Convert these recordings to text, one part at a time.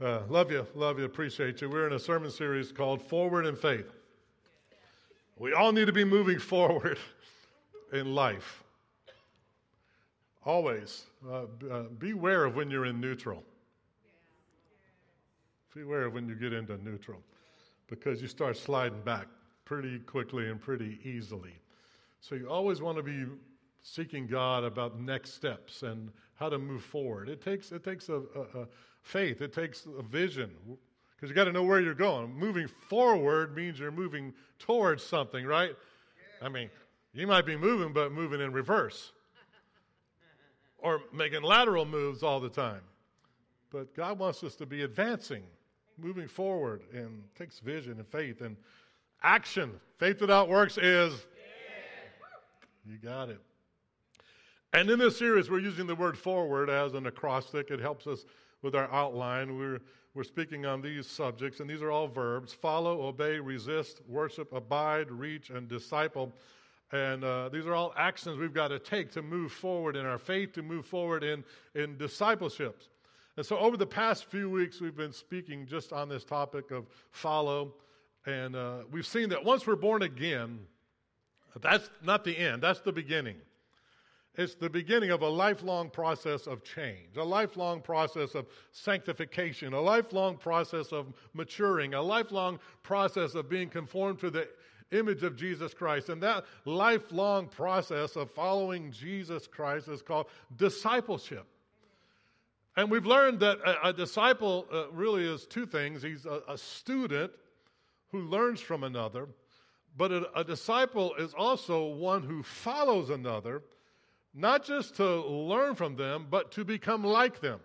Uh, love you, love you, appreciate you. We're in a sermon series called Forward in Faith. We all need to be moving forward in life. Always. Uh, uh, beware of when you're in neutral. Beware of when you get into neutral because you start sliding back pretty quickly and pretty easily. So you always want to be seeking God about next steps and how to move forward. It takes, it takes a, a, a faith, it takes a vision, because you got to know where you're going. Moving forward means you're moving towards something, right? I mean, you might be moving, but moving in reverse or making lateral moves all the time. But God wants us to be advancing, moving forward, and takes vision and faith and action. Faith without works is. You got it. And in this series, we're using the word forward as an acrostic. It helps us with our outline. We're, we're speaking on these subjects, and these are all verbs follow, obey, resist, worship, abide, reach, and disciple. And uh, these are all actions we've got to take to move forward in our faith, to move forward in, in discipleships. And so, over the past few weeks, we've been speaking just on this topic of follow. And uh, we've seen that once we're born again, that's not the end, that's the beginning. It's the beginning of a lifelong process of change, a lifelong process of sanctification, a lifelong process of maturing, a lifelong process of being conformed to the image of Jesus Christ. And that lifelong process of following Jesus Christ is called discipleship. And we've learned that a, a disciple uh, really is two things he's a, a, student who learns from another, but a, a disciple is also one who follows another not just to learn from them, but to become like them.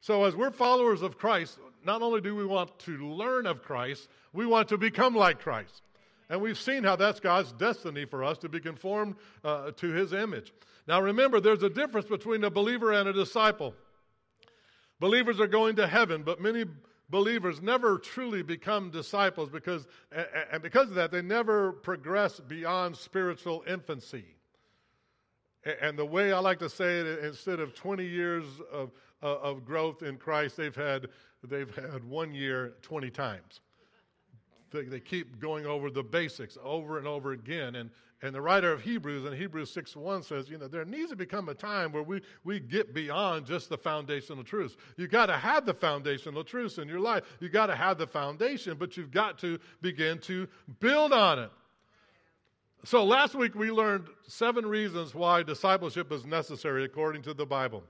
So, as we're followers of Christ, not only do we want to learn of Christ, we want to become like Christ. And we've seen how that's God's destiny for us to be conformed uh, to his image. Now, remember, there's a difference between a believer and a disciple. Believers are going to heaven, but many believers never truly become disciples because, and because of that, they never progress beyond spiritual infancy. And the way I like to say it, instead of 20 years of, uh, of growth in Christ, they've had, they've had one year 20 times. They, they keep going over the basics over and over again. And, and the writer of Hebrews in Hebrews 6 1 says, you know, there needs to become a time where we, we get beyond just the foundational truths. You got to have the foundational truths in your life. You got to have the foundation, but you've got to begin to build on it. So last week we learned seven reasons why discipleship is necessary according to the Bible.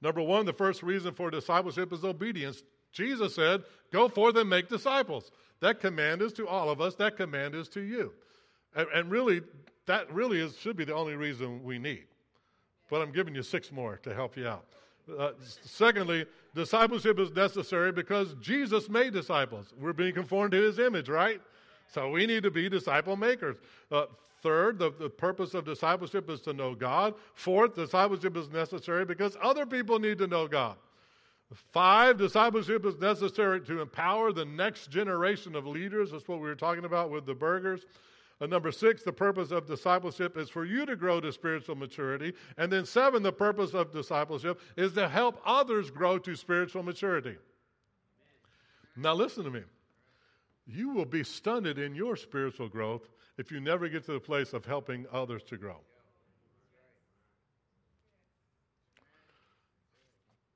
Number one, the first reason for discipleship is obedience. Jesus said, Go forth and make disciples. That command is to all of us, that command is to you. And, and really, that really is, should be the only reason we need. But I'm giving you six more to help you out. Uh, secondly, discipleship is necessary because Jesus made disciples. We're being conformed to his image, right? So we need to be disciple makers. Uh, third, the, the purpose of discipleship is to know God. Fourth, discipleship is necessary because other people need to know God. Five, discipleship is necessary to empower the next generation of leaders. That's what we were talking about with the burgers. Uh, number six, the purpose of discipleship is for you to grow to spiritual maturity. And then seven, the purpose of discipleship is to help others grow to spiritual maturity. Now, listen to me. You will be stunted in your spiritual growth if you never get to the place of helping others to grow.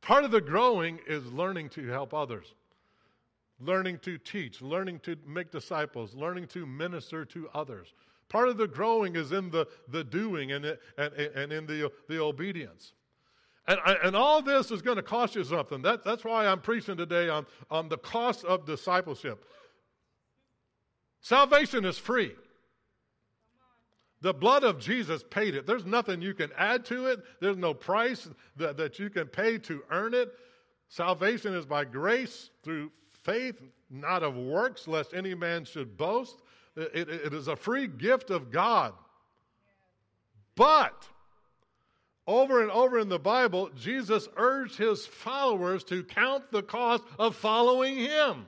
Part of the growing is learning to help others, learning to teach, learning to make disciples, learning to minister to others. Part of the growing is in the, the doing and, and, and in the, the obedience. And, and all this is going to cost you something. That, that's why I'm preaching today on, on the cost of discipleship. Salvation is free. The blood of Jesus paid it. There's nothing you can add to it, there's no price that, that you can pay to earn it. Salvation is by grace through faith, not of works, lest any man should boast. it, it, it is a free gift of God. But, over and over in the Bible, Jesus urged his followers to count the cost of following him.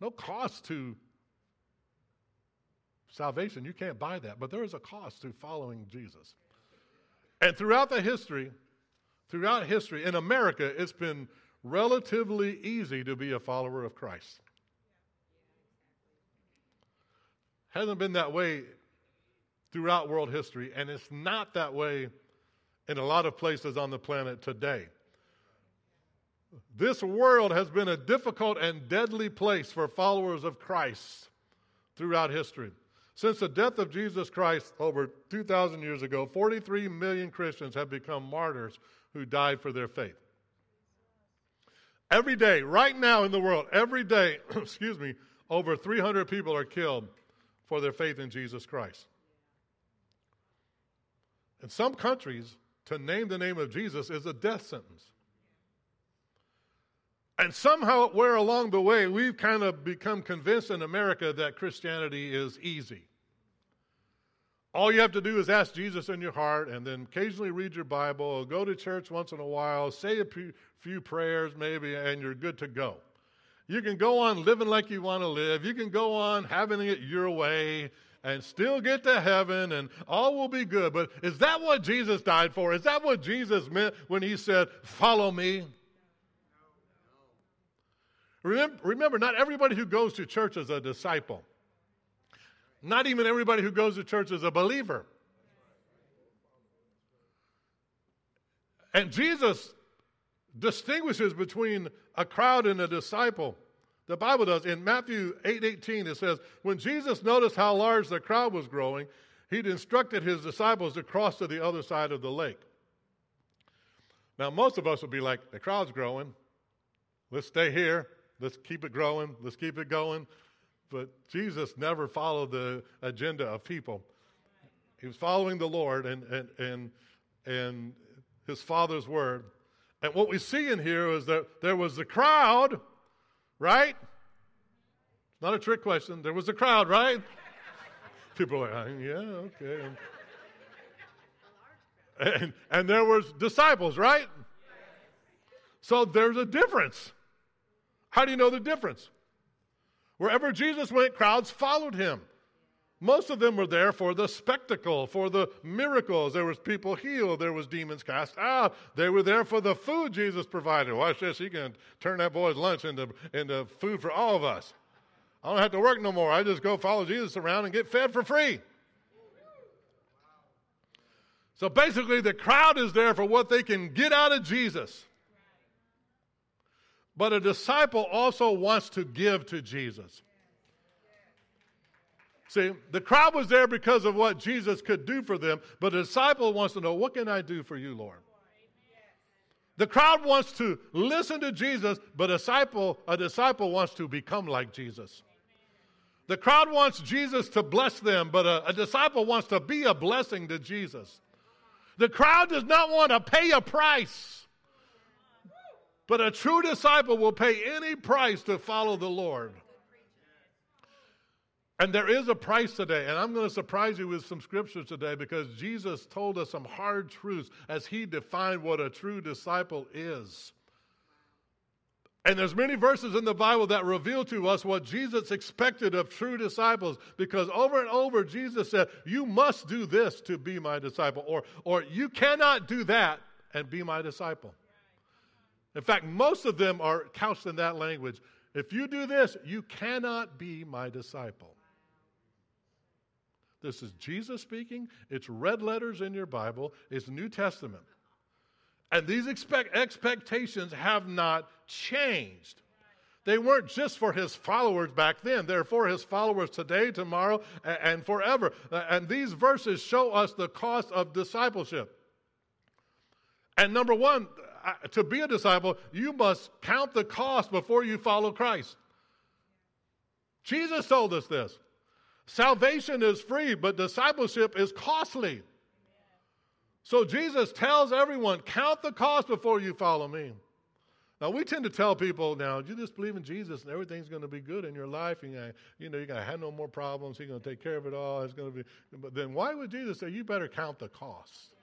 No cost to salvation. You can't buy that, but there is a cost to following Jesus. And throughout the history throughout history, in America, it's been relatively easy to be a follower of Christ. Hasn't been that way throughout world history, and it's not that way in a lot of places on the planet today. This world has been a difficult and deadly place for followers of Christ throughout history. Since the death of Jesus Christ over 2,000 years ago, 43 million Christians have become martyrs who died for their faith. Every day, right now in the world, every day, excuse me, over 300 people are killed for their faith in Jesus Christ. In some countries, to name the name of Jesus is a death sentence. And somehow, where along the way, we've kind of become convinced in America that Christianity is easy. All you have to do is ask Jesus in your heart and then occasionally read your Bible, go to church once in a while, say a few prayers maybe, and you're good to go. You can go on living like you want to live. You can go on having it your way and still get to heaven and all will be good. But is that what Jesus died for? Is that what Jesus meant when he said, Follow me? Remember, not everybody who goes to church is a disciple. Not even everybody who goes to church is a believer. And Jesus distinguishes between a crowd and a disciple. The Bible does. In Matthew 8 18, it says, When Jesus noticed how large the crowd was growing, he'd instructed his disciples to cross to the other side of the lake. Now, most of us would be like, The crowd's growing. Let's stay here. Let's keep it growing. Let's keep it going. But Jesus never followed the agenda of people. He was following the Lord and, and, and, and his Father's word. And what we see in here is that there was a crowd, right? Not a trick question. There was a crowd, right? People are like, yeah, okay. And, and there was disciples, right? So there's a difference. How do you know the difference? Wherever Jesus went, crowds followed him. Most of them were there for the spectacle, for the miracles. There was people healed. There was demons cast out. They were there for the food Jesus provided. Watch this. He can turn that boy's lunch into, into food for all of us. I don't have to work no more. I just go follow Jesus around and get fed for free. So basically, the crowd is there for what they can get out of Jesus. But a disciple also wants to give to Jesus. See, the crowd was there because of what Jesus could do for them, but a disciple wants to know, what can I do for you, Lord? The crowd wants to listen to Jesus, but a disciple, a disciple wants to become like Jesus. The crowd wants Jesus to bless them, but a, a disciple wants to be a blessing to Jesus. The crowd does not want to pay a price. But a true disciple will pay any price to follow the Lord. And there is a price today, and I'm going to surprise you with some scriptures today because Jesus told us some hard truths as he defined what a true disciple is. And there's many verses in the Bible that reveal to us what Jesus expected of true disciples because over and over Jesus said, "You must do this to be my disciple," or or you cannot do that and be my disciple. In fact, most of them are couched in that language. If you do this, you cannot be my disciple. This is Jesus speaking. It's red letters in your Bible. It's New Testament. And these expect- expectations have not changed. They weren't just for his followers back then, they're for his followers today, tomorrow, and forever. Uh, and these verses show us the cost of discipleship. And number one, to be a disciple, you must count the cost before you follow Christ. Jesus told us this. Salvation is free, but discipleship is costly. So Jesus tells everyone, count the cost before you follow me. Now we tend to tell people now, you just believe in Jesus and everything's going to be good in your life, and you know you're going to have no more problems. He's going to take care of it all. It's going to be. But then why would Jesus say you better count the cost?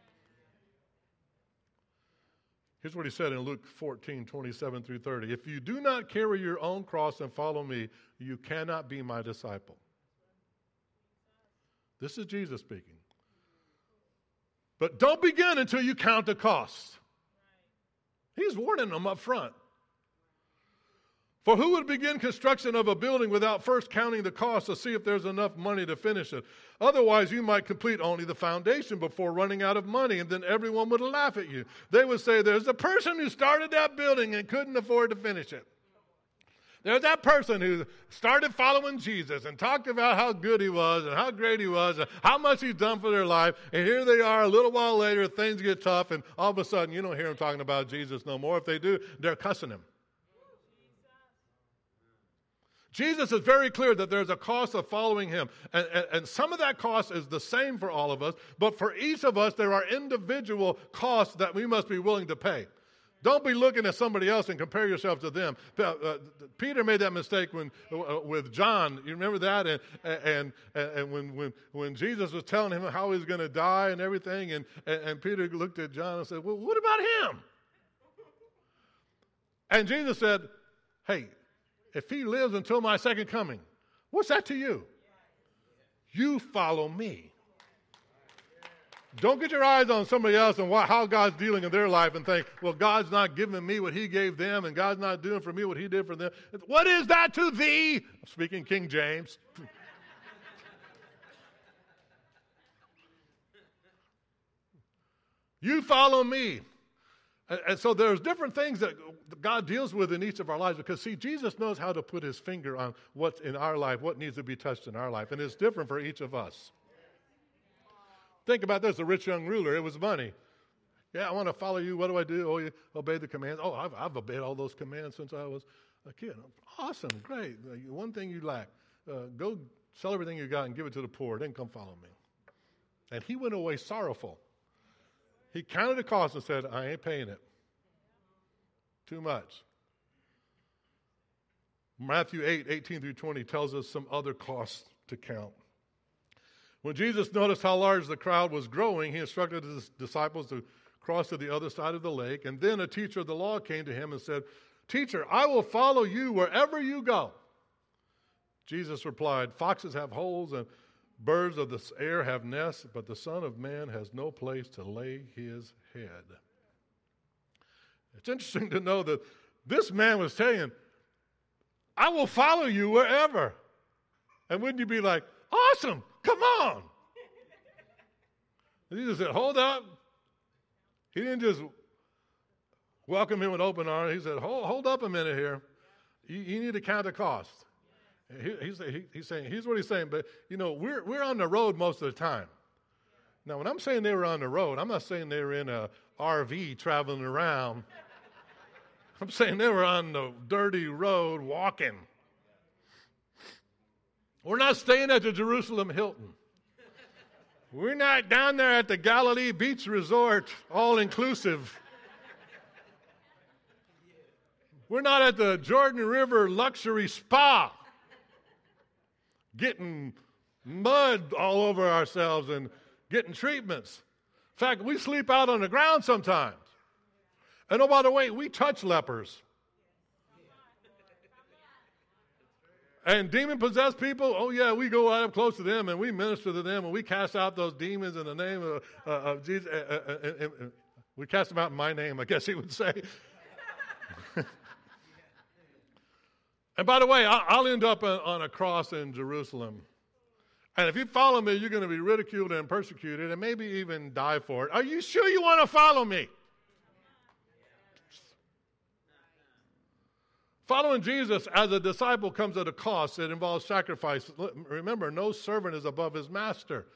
Here's what he said in Luke 14, 27 through 30. If you do not carry your own cross and follow me, you cannot be my disciple. This is Jesus speaking. But don't begin until you count the cost. He's warning them up front. For who would begin construction of a building without first counting the cost to see if there's enough money to finish it? Otherwise, you might complete only the foundation before running out of money, and then everyone would laugh at you. They would say, There's a person who started that building and couldn't afford to finish it. There's that person who started following Jesus and talked about how good he was and how great he was and how much he's done for their life. And here they are a little while later, things get tough, and all of a sudden you don't hear them talking about Jesus no more. If they do, they're cussing him. Jesus is very clear that there's a cost of following him. And, and, and, some of that cost is the same for all of us, but for each of us, there are individual costs that we must be willing to pay. Don't be looking at somebody else and compare yourself to them. Uh, Peter made that mistake when, uh, with John. You remember that? And, and, and when, when, when Jesus was telling him how he's going to die and everything, and, and Peter looked at John and said, Well, what about him? And Jesus said, Hey, if he lives until my second coming, what's that to you? You follow me. Don't get your eyes on somebody else and how God's dealing in their life and think, well, God's not giving me what He gave them, and God's not doing for me what He did for them. What is that to thee? I'm speaking King James. you follow me. And, so there's different things that God deals with in each of our lives because, see, Jesus knows how to put His finger on what's in our life, what needs to be touched in our life, and it's different for each of us. Think about this the rich young ruler, it was money. Yeah, I want to follow you. What do I do? Oh, you obey the commands. Oh, I've, I've obeyed all those commands since I was a kid. Awesome, great. One thing you lack uh, go sell everything you got and give it to the poor, then come follow me. And he went away sorrowful. He counted the cost and said, I ain't paying it. Too much. Matthew 8, 18 through 20 tells us some other costs to count. When Jesus noticed how large the crowd was growing, he instructed his disciples to cross to the other side of the lake. And then a teacher of the law came to him and said, Teacher, I will follow you wherever you go. Jesus replied, Foxes have holes and birds of the air have nests, but the Son of Man has no place to lay his head. It's interesting to know that this man was saying, I will follow you wherever. And wouldn't you be like, Awesome, come on. And Jesus said, Hold up. He didn't just welcome him with open arms. He said, Hold, hold up a minute here. You, you need to count the cost. He, he's, he, he's saying, here's what he's saying, but you know, we're, we're on the road most of the time. Now, when I'm saying they were on the road, I'm not saying they were in a RV traveling around. I'm saying they were on the dirty road walking. We're not staying at the Jerusalem Hilton. We're not down there at the Galilee Beach Resort, all inclusive. We're not at the Jordan River Luxury Spa getting mud all over ourselves and getting treatments. In fact, we sleep out on the ground sometimes. And oh, by the way, we touch lepers. And demon possessed people, oh yeah, we go right up close to them and we minister to them and we cast out those demons in the name of, uh, of Jesus. Uh, uh, uh, we cast them out in my name, I guess he would say. And by the way, I'll end up on a cross in Jerusalem. And if you follow me, you're going to be ridiculed and persecuted and maybe even die for it. Are you sure you want to follow me? Following Jesus as a disciple comes at a cost. It involves sacrifice. Remember, no servant is above his master.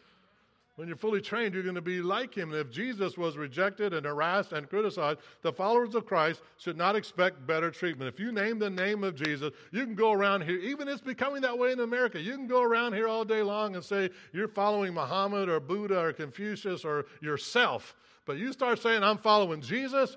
When you're fully trained, you're going to be like him. If Jesus was rejected and harassed and criticized, the followers of Christ should not expect better treatment. If you name the name of Jesus, you can go around here, even it's becoming that way in America. You can go around here all day long and say you're following Muhammad or Buddha or Confucius or yourself. But you start saying, I'm following Jesus,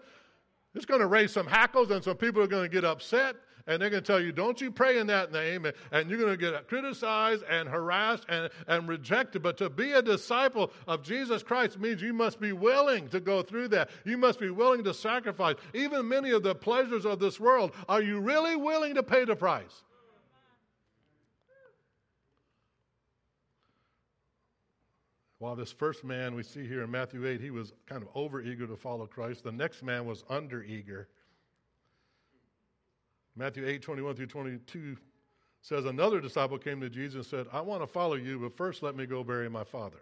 it's going to raise some hackles, and some people are going to get upset, and they're going to tell you, Don't you pray in that name, and, you're going to get criticized and harassed and, and rejected. But to be a disciple of Jesus Christ means you must be willing to go through that. You must be willing to sacrifice even many of the pleasures of this world. Are you really willing to pay the price? While this first man we see here in Matthew 8, he was kind of over eager to follow Christ, the next man was under eager. Matthew 8, 21 through 22 says, Another disciple came to Jesus and said, I want to follow you, but first let me go bury my father.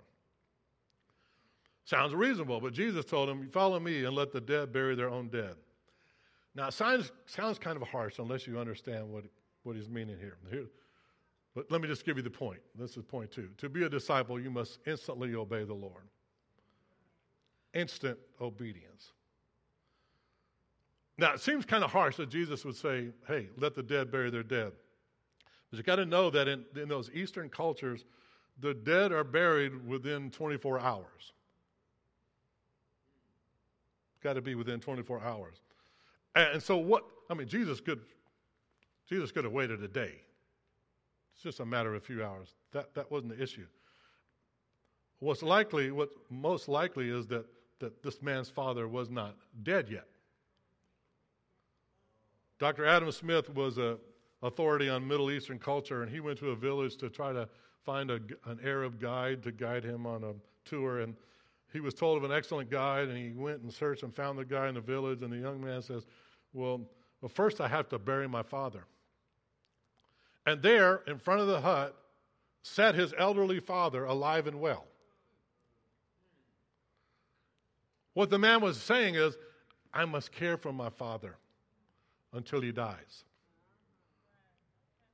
Sounds reasonable, but Jesus told him, Follow me and let the dead bury their own dead. Now, it sounds, sounds kind of harsh unless you understand what, what he's meaning here. here. But let me just give you the point. This is point two. To be a disciple, you must instantly obey the Lord. Instant obedience. Now, it seems kind of harsh that Jesus would say, hey, let the dead bury their dead. But you got to know that in, in those Eastern cultures, the dead are buried within 24 hours. Got to be within 24 hours. And so what, I mean, Jesus could, Jesus could have waited a day. It's just a matter of a few hours. That, that wasn't the issue. What's likely, what most likely is that, that this man's father was not dead yet. Dr. Adam Smith was an authority on Middle Eastern culture, and he went to a village to try to find a, an Arab guide to guide him on a tour. And he was told of an excellent guide, and he went and searched and found the guy in the village. And the young man says, Well, well first I have to bury my father. And there, in front of the hut, sat his elderly father, alive and well. What the man was saying is, I must care for my father until he dies.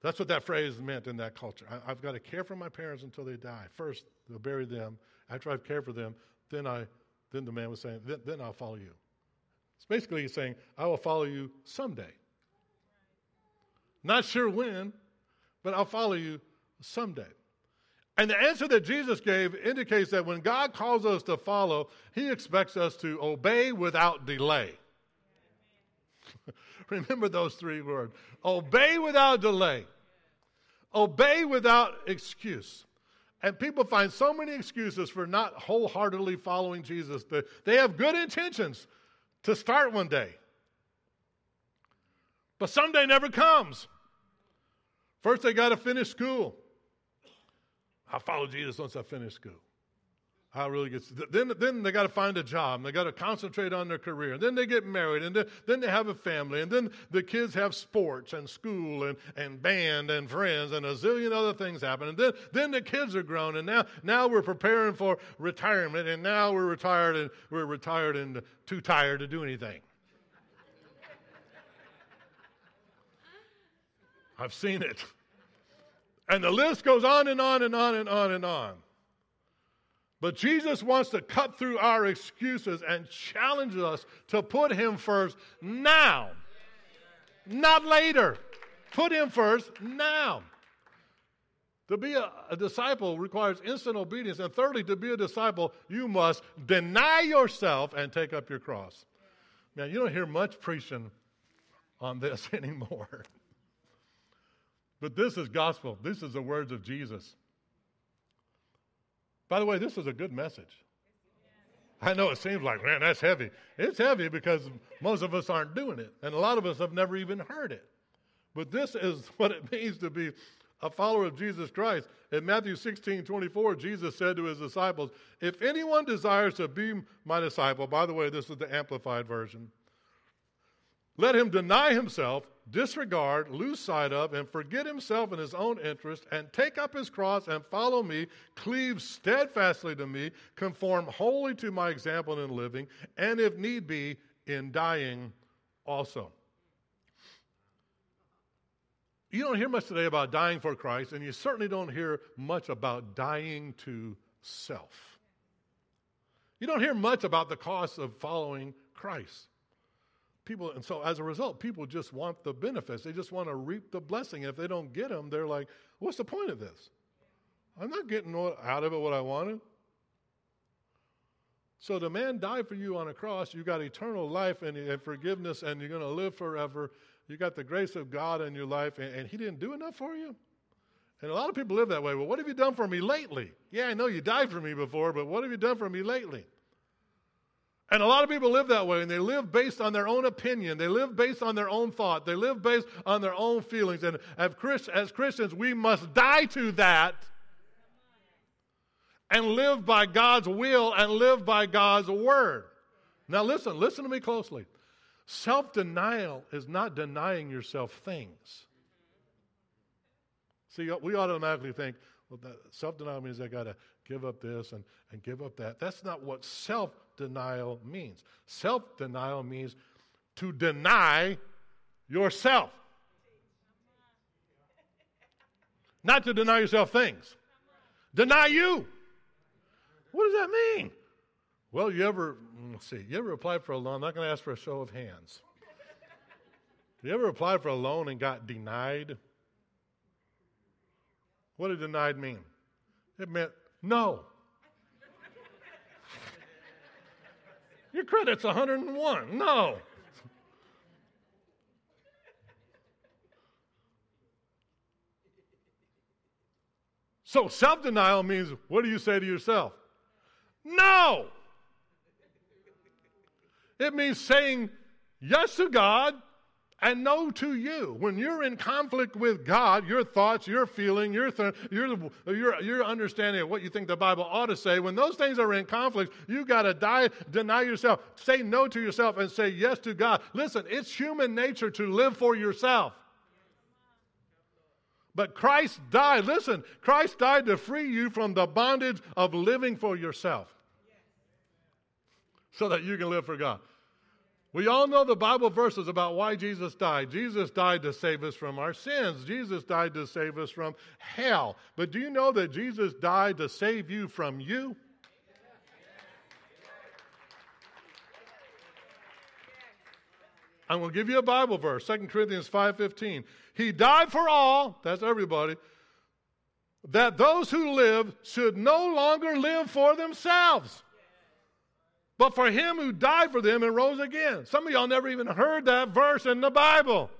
That's what that phrase meant in that culture. I, have got to care for my parents until they die. First, they'll bury them. After I've cared for them, then I, then the man was saying, then, then I'll follow you. It's basically he's saying, I will follow you someday. Not sure when, but I'll follow you someday. And the answer that Jesus gave indicates that when God calls us to follow, he expects us to obey without delay. Remember those three words obey without delay, obey without excuse. And people find so many excuses for not wholeheartedly following Jesus. They have good intentions to start one day, but someday never comes. First, they got to finish school. I'll follow Jesus once I finish school. How it really gets then then they got to find a job and they got to concentrate on their career and then they get married and then, then they have a family and then the kids have sports and school and, and band and friends and a zillion other things happen and then then the kids are grown and now now we're preparing for retirement and now we're retired and we're retired and too tired to do anything. I've seen it. And the list goes on and on and on and on and on. But Jesus wants to cut through our excuses and challenge us to put Him first now, not later. Put Him first now. To be a, a, disciple requires instant obedience. And thirdly, to be a disciple, you must deny yourself and take up your cross. Man, you don't hear much preaching on this anymore. but this is gospel. This is the words of Jesus. By the way, this is a good message. I know it seems like, man, that's heavy. It's heavy because most of us aren't doing it, and a lot of us have never even heard it. But this is what it means to be a follower of Jesus Christ. In Matthew 16 24, Jesus said to his disciples, If anyone desires to be my disciple, by the way, this is the Amplified Version, let him deny himself, disregard, lose sight of, and forget himself in his own interest, and take up his cross and follow me, cleave steadfastly to me, conform wholly to my example in living, and if need be, in dying also. You don't hear much today about dying for Christ, and you certainly don't hear much about dying to self. You don't hear much about the cost of following Christ people and so as a result people just want the benefits. They just want to reap the blessing. And if they don't get them they're like what's the point of this? I'm not getting out of it what i wanted. So the man died for you on a cross. You got eternal life and, and forgiveness and you're going to live forever. You got the grace of god in your life and, and he didn't do enough for you? And a lot of people live that way. Well what have you done for me lately? Yeah i know you died for me before but what have you done for me lately and a lot of people live that way, and they live based on their own opinion. They live based on their own thought. They live based on their own feelings. And as Christians, we must die to that and live by God's will and live by God's word. Now, listen, listen to me closely. Self denial is not denying yourself things. See, we automatically think, well, self denial means I got to give up this and, and give up that. That's not what self denial means. Self denial means to deny yourself, not to deny yourself things. Deny you. What does that mean? Well, you ever, mm, let's see, you ever applied for a loan? I'm not going to ask for a show of hands. You ever applied for a loan and got denied? What did denied mean? It meant no. Your credit's 101. No. So self denial means what do you say to yourself? No. It means saying yes to God and no to you. When you're in conflict with God, your thoughts, your feeling, your, th- your, your, your understanding of what you think the Bible ought to say, when those things are in conflict, you got to die, deny yourself, say no to yourself, and say yes to God. Listen, it's human nature to live for yourself. But Christ died. Listen, Christ died to free you from the bondage of living for yourself so that you can live for God. We all know the Bible verses about why Jesus died. Jesus died to save us from our sins. Jesus died to save us from hell. But do you know that Jesus died to save you from you? I'm going to give you a Bible verse, 2 Corinthians 5:15. He died for all, that's everybody, that those who live should no longer live for themselves, but for him who died for them and rose again. Some of y'all never even heard that verse in the Bible.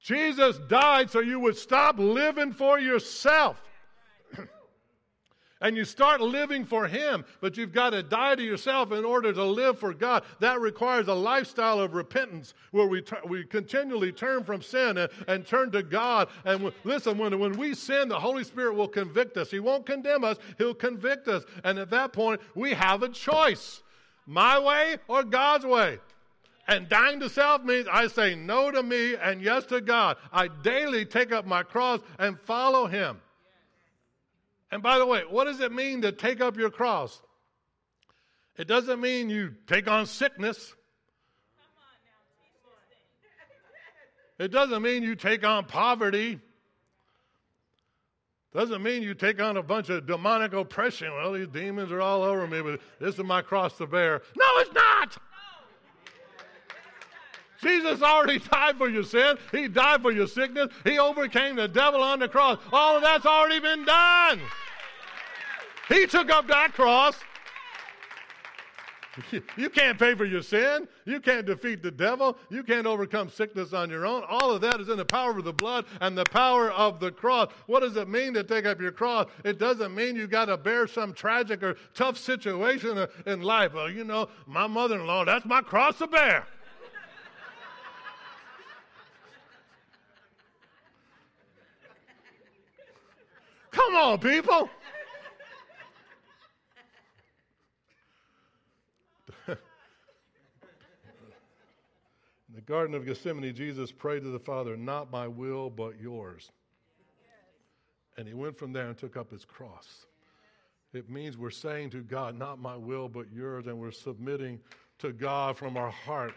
Jesus died so you would stop living for yourself and you start living for Him, but you've got to die to yourself in order to live for God. That requires a lifestyle of repentance where we, we continually turn from sin and, and turn to God. And w- listen, when, when we sin, the Holy Spirit will convict us. He won't condemn us, He'll convict us. And at that point, we have a choice my way or God's way. And dying to self means I say no to me and yes to God. I daily take up my cross and follow Him. And by the way, what does it mean to take up your cross? It doesn't mean you take on sickness. It doesn't mean you take on poverty. Doesn't mean you take on a bunch of demonic oppression. Well, these demons are all over me, but this is my cross to bear. No, it's not. Jesus already died for your sin. He died for your sickness. He overcame the devil on the cross. All of that's already been done. He took up that cross. You can't pay for your sin. You can't defeat the devil. You can't overcome sickness on your own. All of that is in the power of the blood and the power of the cross. What does it mean to take up your cross? It doesn't mean you got to bear some tragic or tough situation in life. Well, you know, my mother in law, that's my cross to bear. Come on, people. Garden of Gethsemane, Jesus prayed to the Father, Not my will, but yours. And he went from there and took up his cross. It means we're saying to God, Not my will, but yours, and we're submitting to God from our heart.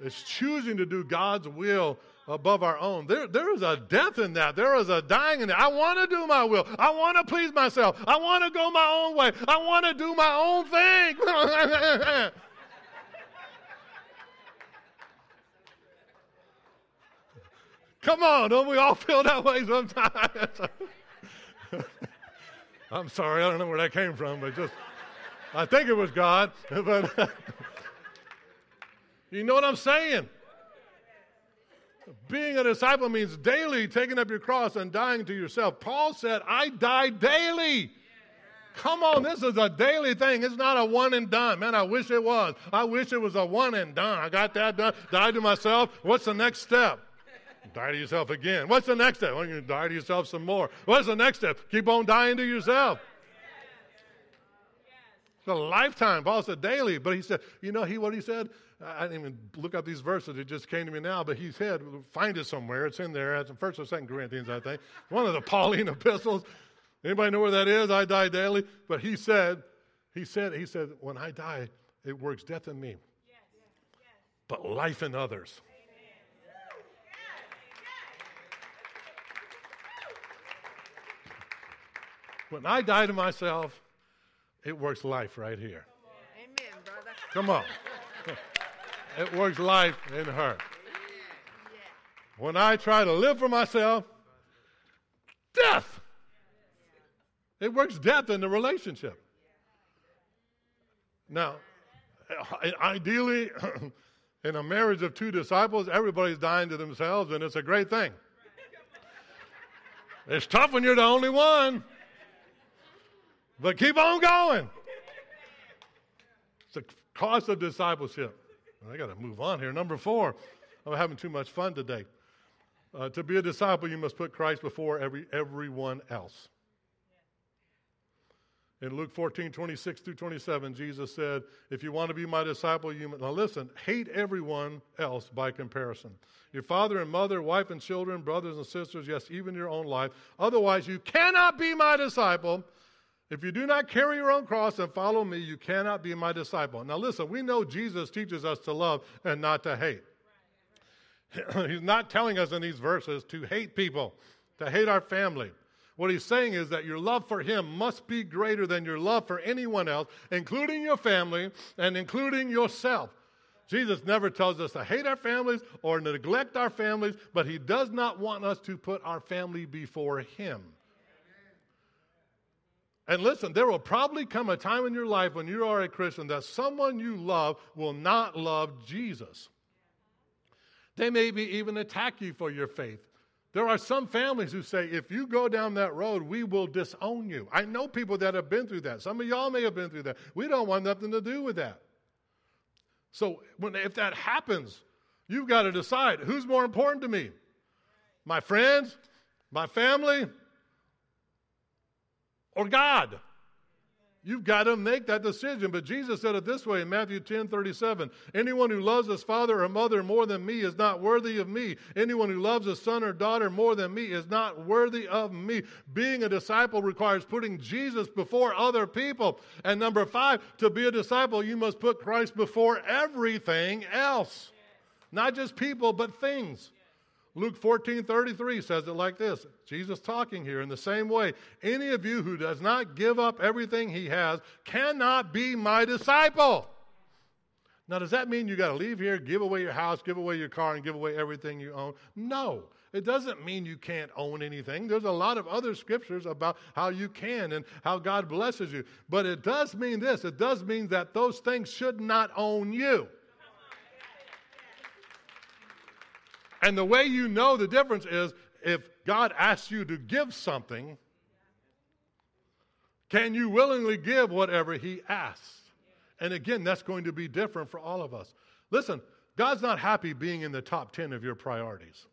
It's choosing to do God's will above our own. There, there is a death in that. There is a dying in that. I want to do my will. I want to please myself. I want to go my own way. I want to do my own thing. Come on, don't we all feel that way sometimes? I'm sorry, I don't know where that came from, but just, I think it was God. But you know what I'm saying? Being a disciple means daily taking up your cross and dying to yourself. Paul said, I die daily. Come on, this is a daily thing. It's not a one and done. Man, I wish it was. I wish it was a one and done. I got that done, died to myself. What's the next step? Die to yourself again. What's the next step? Well, you're going to die to yourself some more. What's the next step? Keep on dying to yourself. It's a lifetime. Paul said daily, but he said, you know, he what he said. I didn't even look up these verses. It just came to me now. But he said, find it somewhere. It's in there. It's in First or Second Corinthians, I think. One of the Pauline epistles. Anybody know where that is? I die daily. But he said, he said, he said, when I die, it works death in me, but life in others. When I die to myself, it works life right here. Amen, brother. Come on. It works life in her. When I try to live for myself, death. It works death in the relationship. Now, ideally, in a marriage of two disciples, everybody's dying to themselves, and it's a great thing. It's tough when you're the only one, but keep on going. It's the cost of discipleship. I got to move on here. Number four, I'm having too much fun today. Uh, to be a disciple, you must put Christ before every, everyone else. In Luke 14, 26 through 27, Jesus said, If you want to be my disciple, you must. Now listen, hate everyone else by comparison. Your father and mother, wife and children, brothers and sisters, yes, even your own life. Otherwise, you cannot be my disciple. If you do not carry your own cross and follow me, you cannot be my disciple. Now listen, we know Jesus teaches us to love and not to hate. He's not telling us in these verses to hate people, to hate our family. What he's saying is that your love for him must be greater than your love for anyone else, including your family and including yourself. Jesus never tells us to hate our families or neglect our families, but he does not want us to put our family before him. And listen, there will probably come a time in your life when you are a Christian that someone you love will not love Jesus. They may be even attack you for your faith. There are some families who say, if you go down that road, we will disown you. I know people that have been through that. Some of y'all may have been through that. We don't want nothing to do with that. So when, if that happens, you've got to decide who's more important to me? My friends, my family, or God? You've got to make that decision. But Jesus said it this way in Matthew 10 37 Anyone who loves his father or mother more than me is not worthy of me. Anyone who loves a son or daughter more than me is not worthy of me. Being a disciple requires putting Jesus before other people. And number five, to be a disciple, you must put Christ before everything else. Not just people, but things. Luke 14 33 says it like this Jesus talking here in the same way. Any of you who does not give up everything he has cannot be my disciple. Now, does that mean you got to leave here, give away your house, give away your car, and give away everything you own? No. It doesn't mean you can't own anything. There's a lot of other scriptures about how you can and how God blesses you. But it does mean this it does mean that those things should not own you. And the way you know the difference is if God asks you to give something, can you willingly give whatever He asks? And again, that's going to be different for all of us. Listen, God's not happy being in the top 10 of your priorities.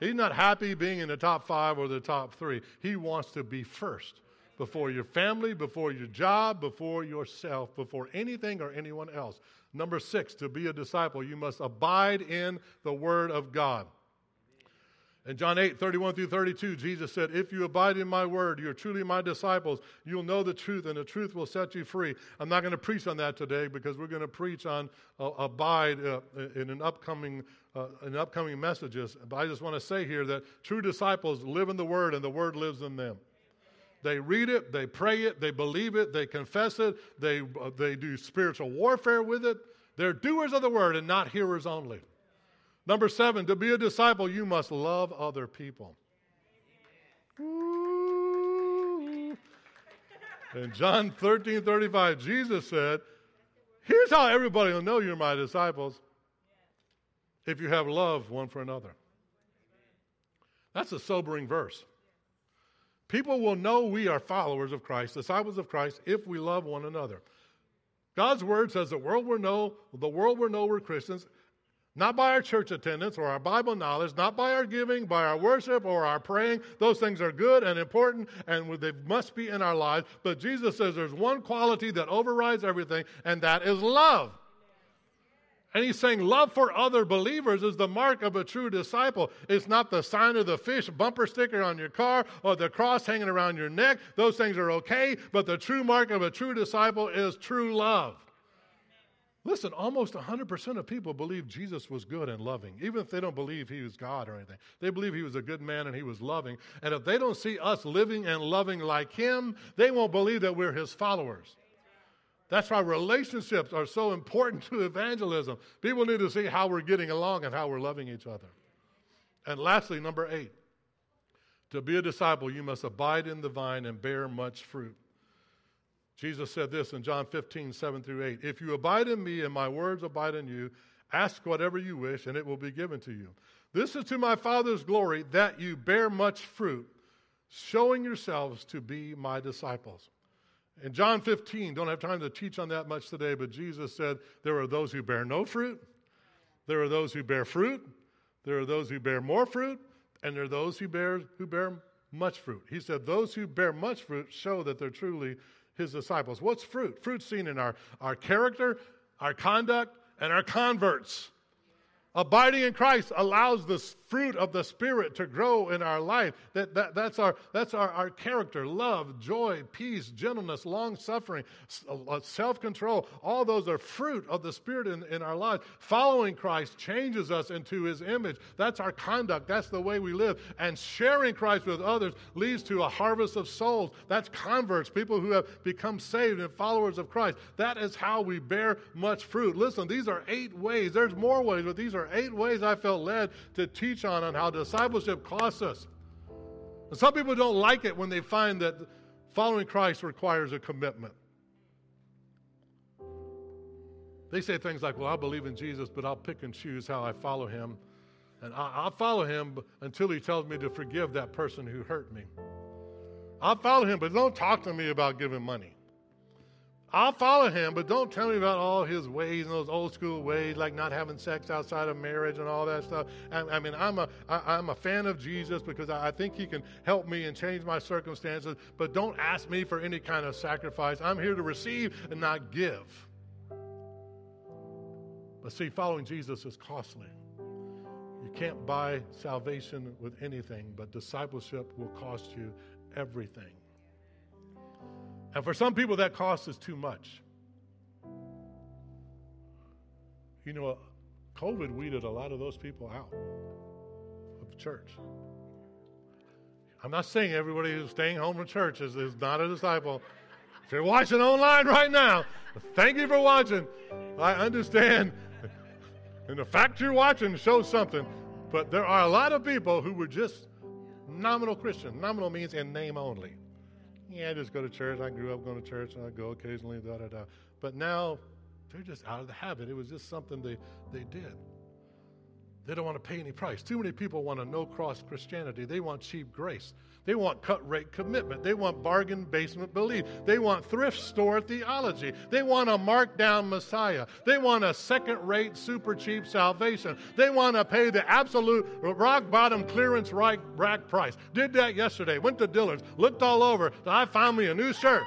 He's not happy being in the top five or the top three. He wants to be first before your family, before your job, before yourself, before anything or anyone else. Number six, to be a disciple, you must abide in the Word of God. In John 8, 31 through 32, Jesus said, If you abide in my word, you're truly my disciples. You'll know the truth, and the truth will set you free. I'm not going to preach on that today because we're going to preach on uh, abide uh, in an upcoming, uh, in upcoming messages. But I just want to say here that true disciples live in the word, and the word lives in them. They read it, they pray it, they believe it, they confess it, they, uh, they do spiritual warfare with it. They're doers of the word and not hearers only. Number seven, to be a disciple, you must love other people. Ooh. In John 13 35, Jesus said, Here's how everybody will know you're my disciples if you have love one for another. That's a sobering verse. People will know we are followers of Christ, disciples of Christ, if we love one another. God's word says the world will know, the world will know we're Christians Not by our church attendance or our Bible knowledge, not by our giving, by our worship or our praying. Those things are good and important and they must be in our lives. But Jesus says there's one quality that overrides everything, and that is love. And he's saying love for other believers is the mark of a true disciple. It's not the sign of the fish bumper sticker on your car or the cross hanging around your neck. Those things are okay, but the true mark of a true disciple is true love. Listen, almost 100% of people believe Jesus was good and loving, even if they don't believe he was God or anything. They believe he was a good man and he was loving. And if they don't see us living and loving like him, they won't believe that we're his followers. That's why relationships are so important to evangelism. People need to see how we're getting along and how we're loving each other. And lastly, number eight to be a disciple, you must abide in the vine and bear much fruit. Jesus said this in John 15, 7 through 8 If you abide in me and my words abide in you, ask whatever you wish and it will be given to you. This is to my Father's glory that you bear much fruit, showing yourselves to be my disciples. In John 15, don't have time to teach on that much today, but Jesus said there are those who bear no fruit, there are those who bear fruit, there are those who bear more fruit, and there are those who bear who bear much fruit. He said those who bear much fruit show that they're truly his disciples. What's fruit? Fruit seen in our, our character, our conduct, and our converts. Abiding in Christ allows the fruit of the Spirit to grow in our life. That, that, that's our, that's our, our character love, joy, peace, gentleness, long suffering, uh, self control. All those are fruit of the Spirit in, in our lives. Following Christ changes us into His image. That's our conduct. That's the way we live. And sharing Christ with others leads to a harvest of souls. That's converts, people who have become saved and followers of Christ. That is how we bear much fruit. Listen, these are eight ways. There's more ways, but these are eight ways I felt led to teach on, on how discipleship costs us. And some people don't like it when they find that following Christ requires a commitment. They say things like, Well, I believe in Jesus, but I'll pick and choose how I follow him. And I'll follow him until he tells me to forgive that person who hurt me. I'll follow him, but don't talk to me about giving money. I'll follow him, but don't tell me about all his ways and those old school ways, like not having sex outside of marriage and all that stuff. I, I mean, I'm a, I, I'm a fan of Jesus because I, I think he can help me and change my circumstances, but don't ask me for any kind of sacrifice. I'm here to receive and not give. But see, following Jesus is costly. You can't buy salvation with anything, but discipleship will cost you everything. And for some people, that cost is too much. You know, COVID weeded a lot of those people out of the church. I'm not saying everybody who's staying home from church is, is not a disciple. If you're watching online right now, thank you for watching. I understand. And the fact you're watching shows something. But there are a lot of people who were just nominal Christian. Nominal means in name only yeah, I just go to church. I grew up going to church, and I go occasionally, da da da. But now they're just out of the habit. It was just something they, they did. They don't want to pay any price. Too many people want a no cross Christianity. They want cheap grace. They want cut rate commitment. They want bargain basement belief. They want thrift store theology. They want a markdown Messiah. They want a second rate, super cheap salvation. They want to pay the absolute rock bottom clearance rack, rack price. Did that yesterday. Went to Dillard's, looked all over. I found me a new shirt.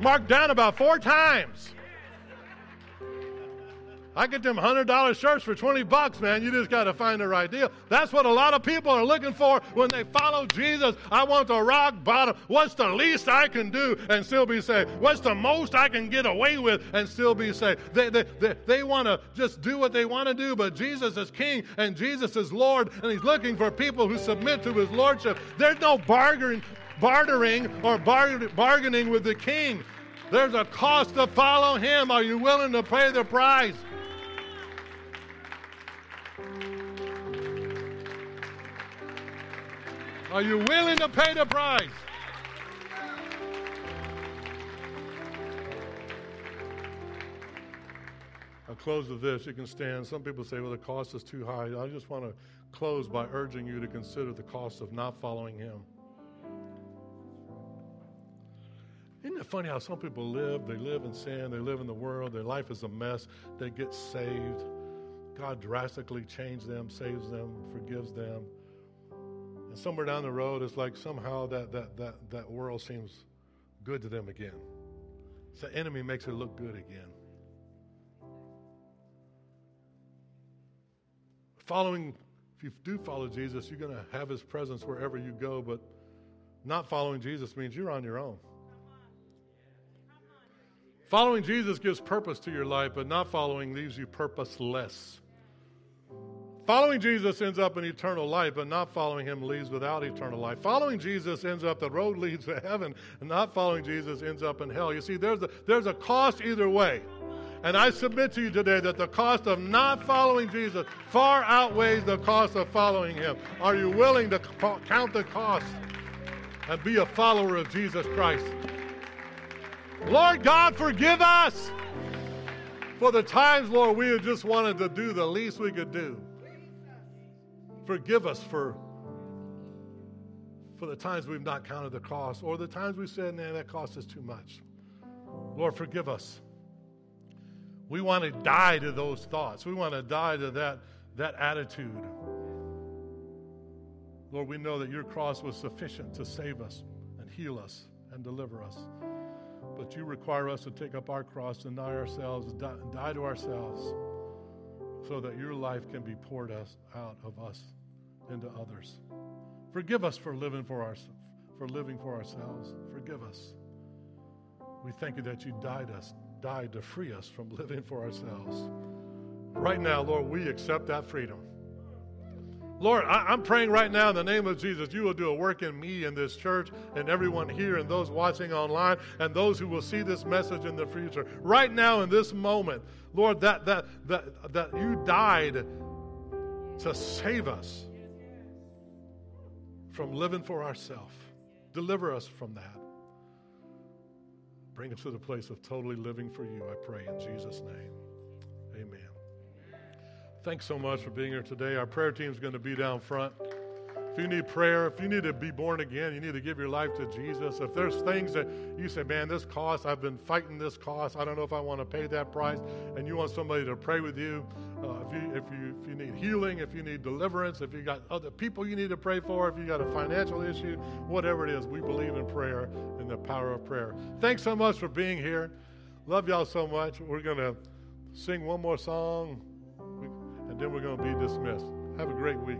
Marked down about four times. I get them $100 shirts for 20 bucks, man. You just got to find the right deal. That's what a lot of people are looking for when they follow Jesus. I want the rock bottom. What's the least I can do and still be saved? What's the most I can get away with and still be saved? They, they, they, they want to just do what they want to do, but Jesus is King and Jesus is Lord, and He's looking for people who submit to His Lordship. There's no bargaining, bartering or bargaining with the King. There's a cost to follow Him. Are you willing to pay the price? Are you willing to pay the price? I'll close with this. You can stand. Some people say, well, the cost is too high. I just want to close by urging you to consider the cost of not following Him. Isn't it funny how some people live? They live in sin, they live in the world, their life is a mess, they get saved. God drastically changes them, saves them, forgives them. And somewhere down the road, it's like somehow that, that, that, that world seems good to them again. So the enemy makes it look good again. Following, if you do follow Jesus, you're going to have his presence wherever you go, but not following Jesus means you're on your own. Following Jesus gives purpose to your life, but not following leaves you purposeless. Following Jesus ends up in eternal life, but not following him leaves without eternal life. Following Jesus ends up, the road leads to heaven, and not following Jesus ends up in hell. You see, there's a, there's a cost either way. And I submit to you today that the cost of not following Jesus far outweighs the cost of following him. Are you willing to count the cost and be a follower of Jesus Christ? Lord God, forgive us for the times, Lord, we have just wanted to do the least we could do. Forgive us for, for the times we've not counted the cost or the times we said, man, that cost is too much. Lord, forgive us. We want to die to those thoughts. We want to die to that, that attitude. Lord, we know that your cross was sufficient to save us and heal us and deliver us. But you require us to take up our cross, deny ourselves, die, die to ourselves, so that your life can be poured us out of us into others. Forgive us for living for our, for living for ourselves. Forgive us. We thank you that you died us, died to free us from living for ourselves. Right now, Lord, we accept that freedom. Lord, I, am praying right now in the name of Jesus, you will do a work in me in this church and everyone here and those watching online and those who will see this message in the future. Right now in this moment, Lord, that that that that you died to save us from living for ourselves. Deliver us from that. Bring us to the place of totally living for you, I pray in Jesus' name. Amen. Thanks so much for being here today. Our prayer team is going to be down front. If you need prayer, if you need to be born again, you need to give your life to Jesus. If there's things that you say, man, this cost, I've been fighting this cost, I don't know if I want to pay that price, and you want somebody to pray with you, uh, if, you if, you, if you need healing, if you need deliverance, if you got other people you need to pray for, if you got a financial issue, whatever it is, we believe in prayer and the power of prayer. Thanks so much for being here. Love y'all so much. We're going to sing one more song, and then we're going to be dismissed. Have a great week.